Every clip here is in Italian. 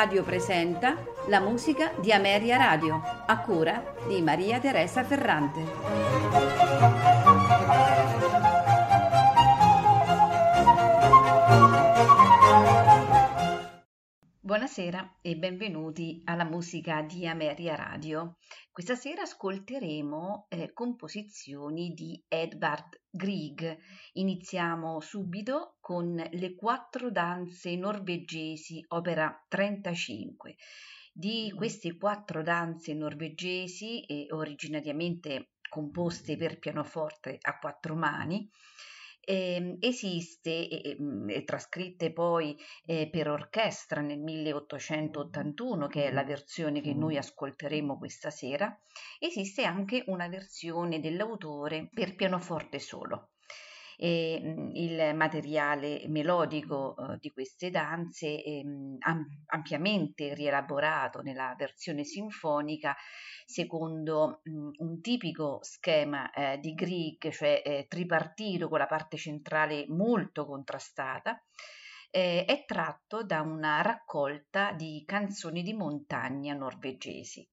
Radio presenta la musica di Ameria Radio, a cura di Maria Teresa Ferrante. Buonasera e benvenuti alla musica di Ameria Radio. Questa sera ascolteremo eh, composizioni di Edvard Grieg. Iniziamo subito con le quattro danze norvegesi, opera 35. Di queste quattro danze norvegesi, eh, originariamente composte per pianoforte a quattro mani, eh, esiste, e, e, trascritte poi eh, per orchestra nel 1881, che è la versione che noi ascolteremo questa sera, esiste anche una versione dell'autore per pianoforte solo. E, il materiale melodico eh, di queste danze am- ampiamente rielaborato nella versione sinfonica secondo mh, un tipico schema eh, di Grieg, cioè eh, tripartito con la parte centrale molto contrastata, eh, è tratto da una raccolta di canzoni di montagna norvegesi.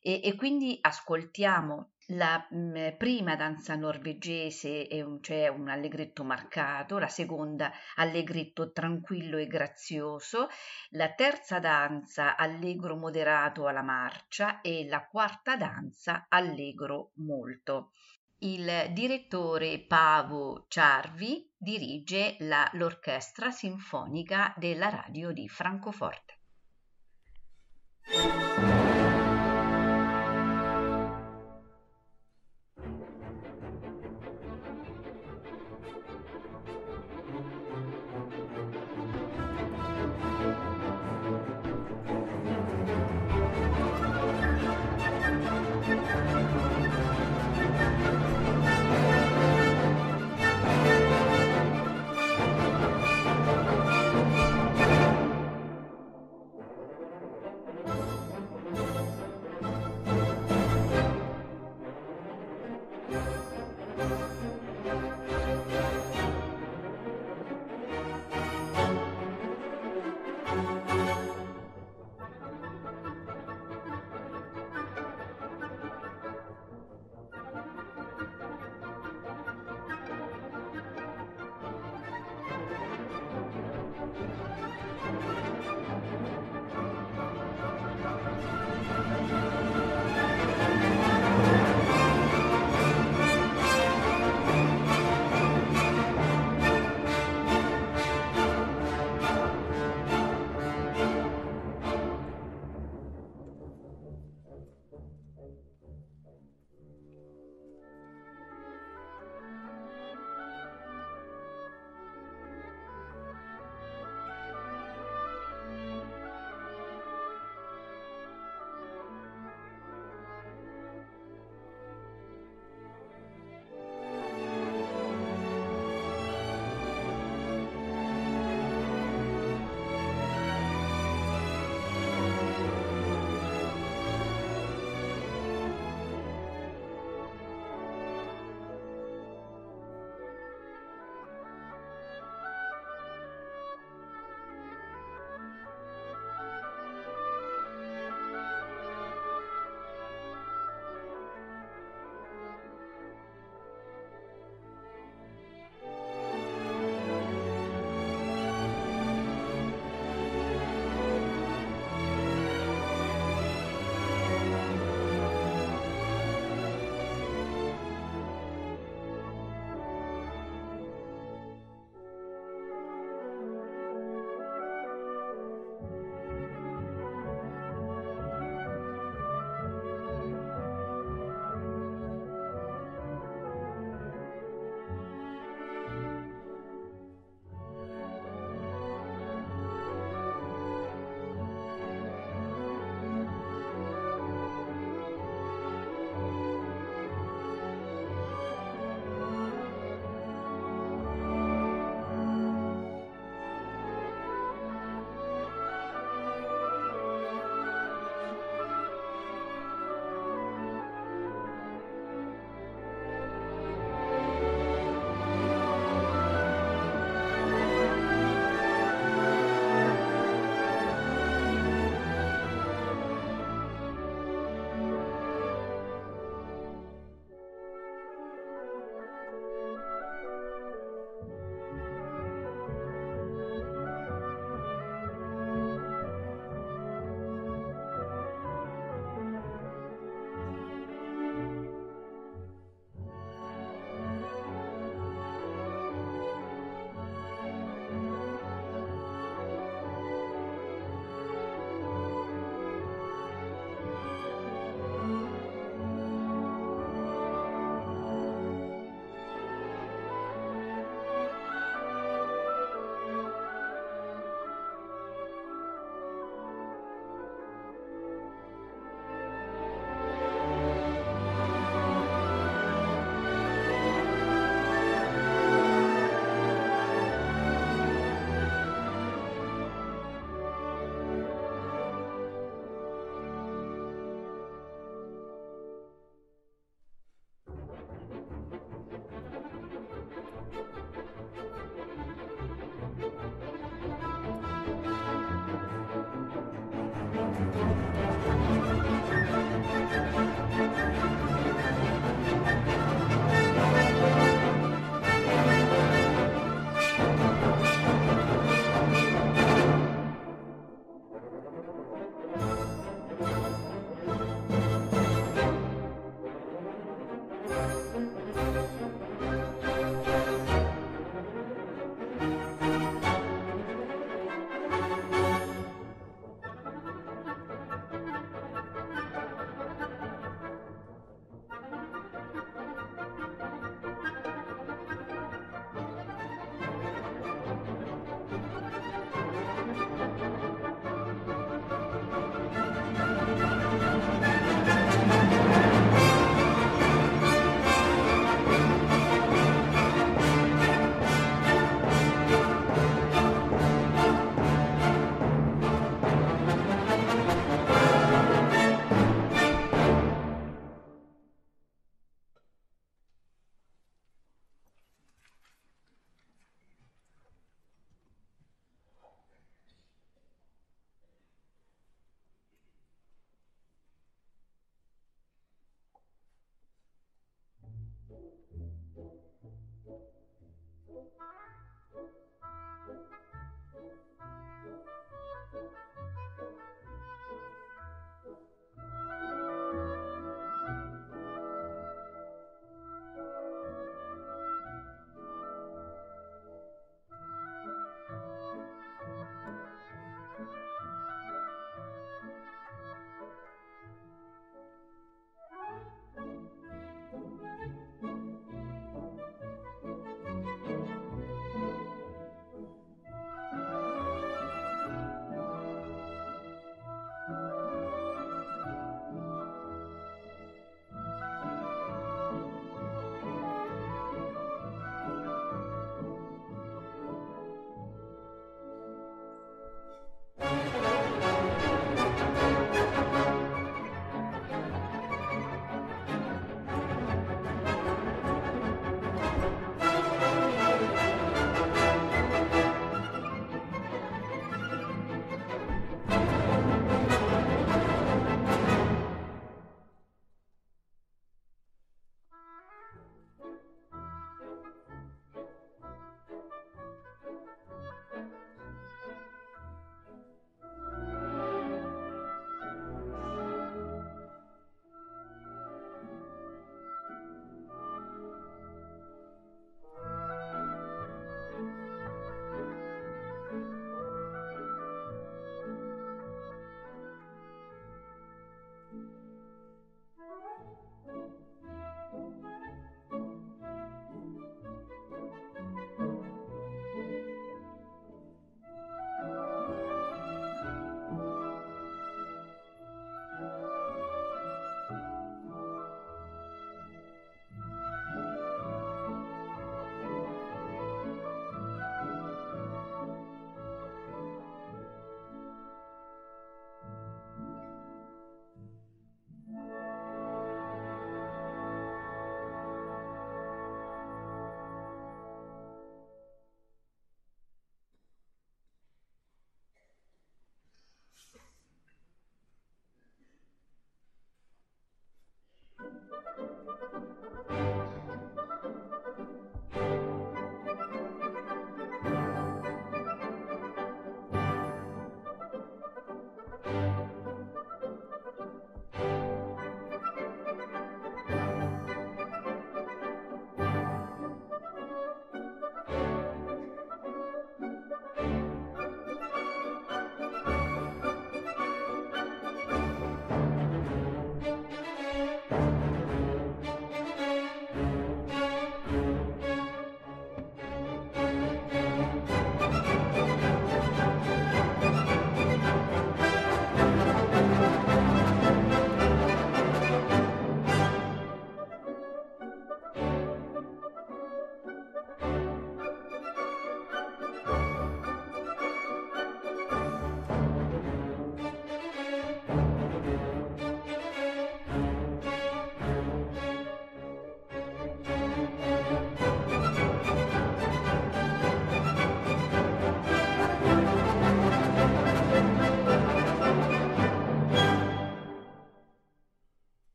E, e quindi ascoltiamo la mm, prima danza norvegese è un, cioè un allegretto marcato, la seconda allegretto tranquillo e grazioso, la terza danza allegro moderato alla marcia e la quarta danza allegro molto. Il direttore Pavo Ciarvi dirige la, l'orchestra sinfonica della radio di Francoforte.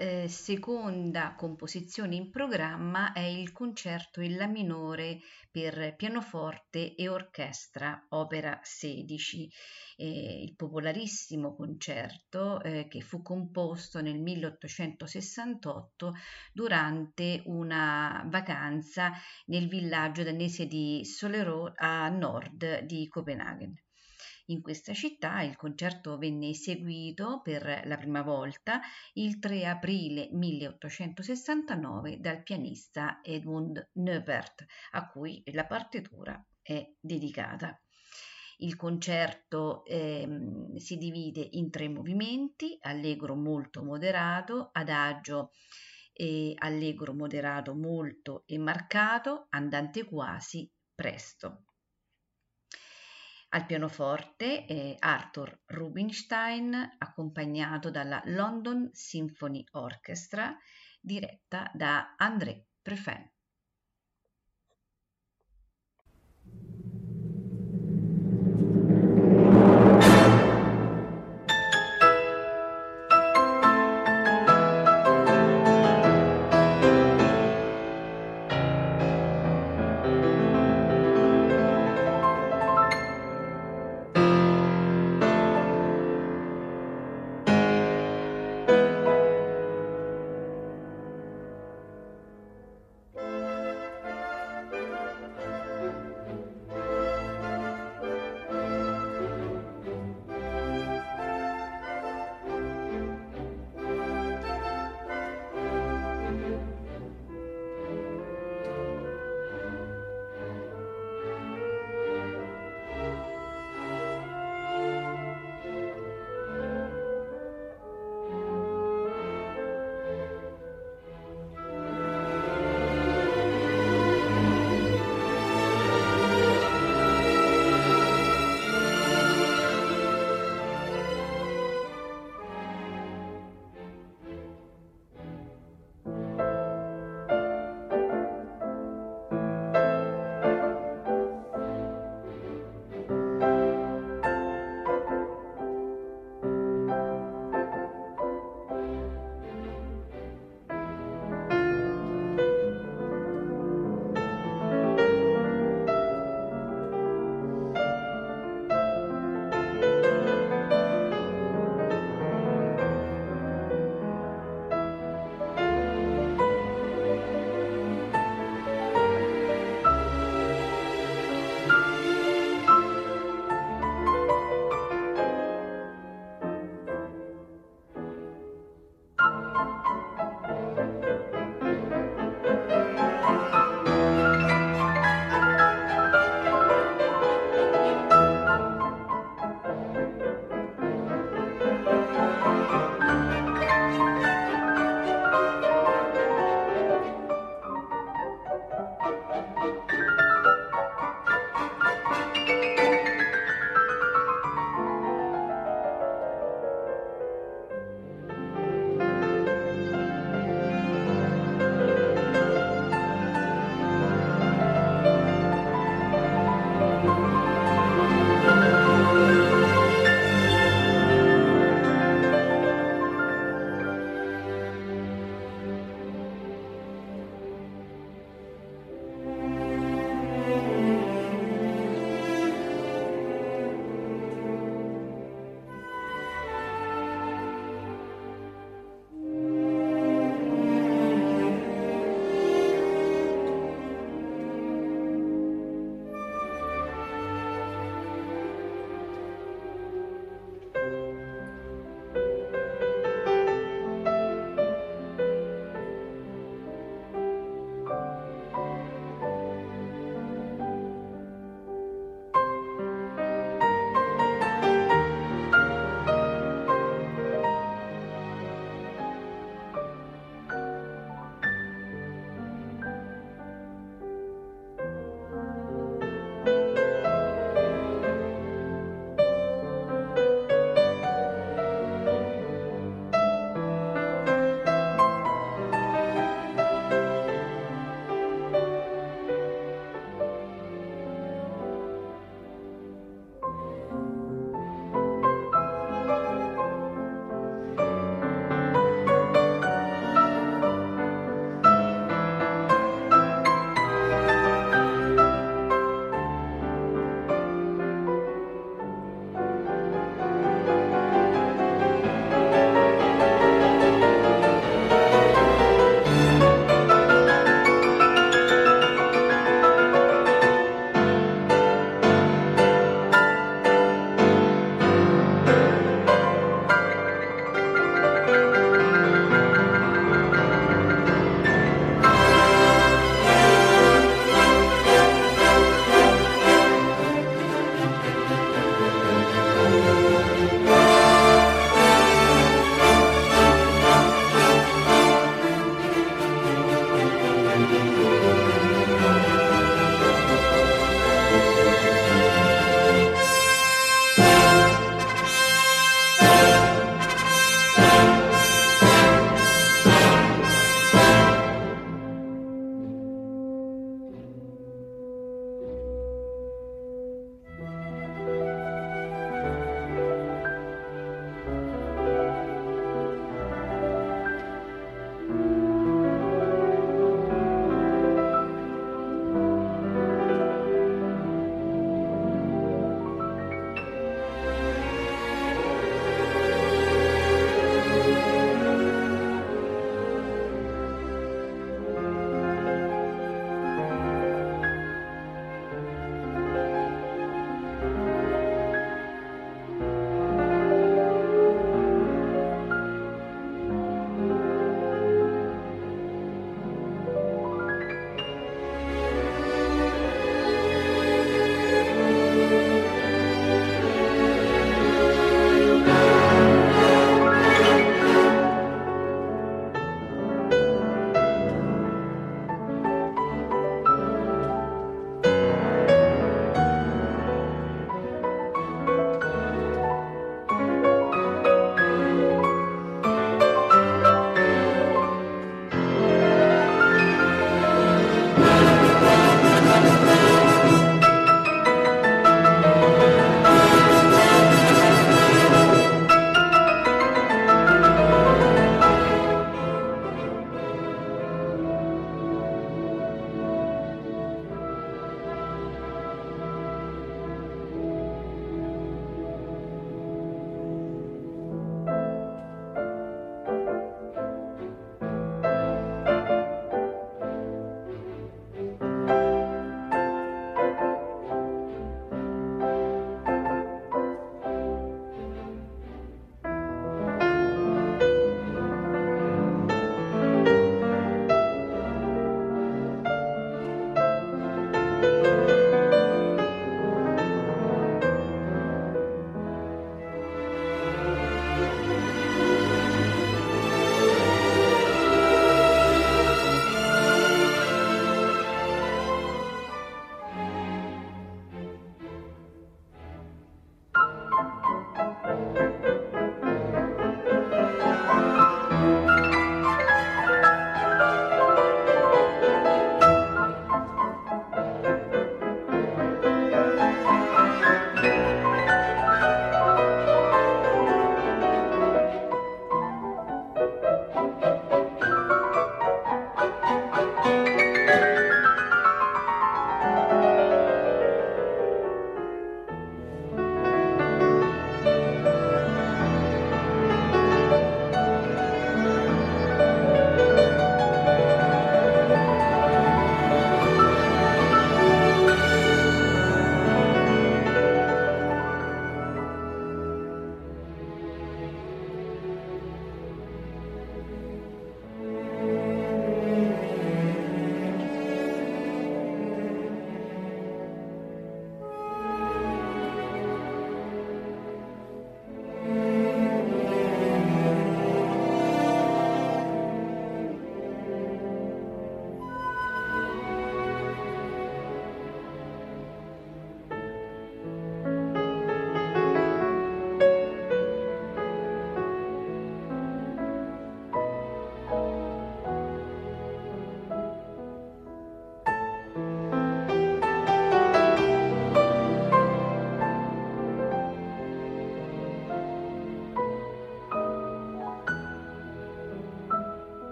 Eh, seconda composizione in programma è il concerto in La minore per pianoforte e orchestra, opera 16, eh, il popolarissimo concerto eh, che fu composto nel 1868 durante una vacanza nel villaggio danese di Solerò a nord di Copenaghen. In questa città il concerto venne eseguito per la prima volta il 3 aprile 1869 dal pianista Edmund Neubert, a cui la partitura è dedicata. Il concerto eh, si divide in tre movimenti, allegro molto moderato, adagio e allegro moderato molto e marcato, andante quasi, presto. Al pianoforte eh, Arthur Rubinstein, accompagnato dalla London Symphony Orchestra, diretta da André Prefin.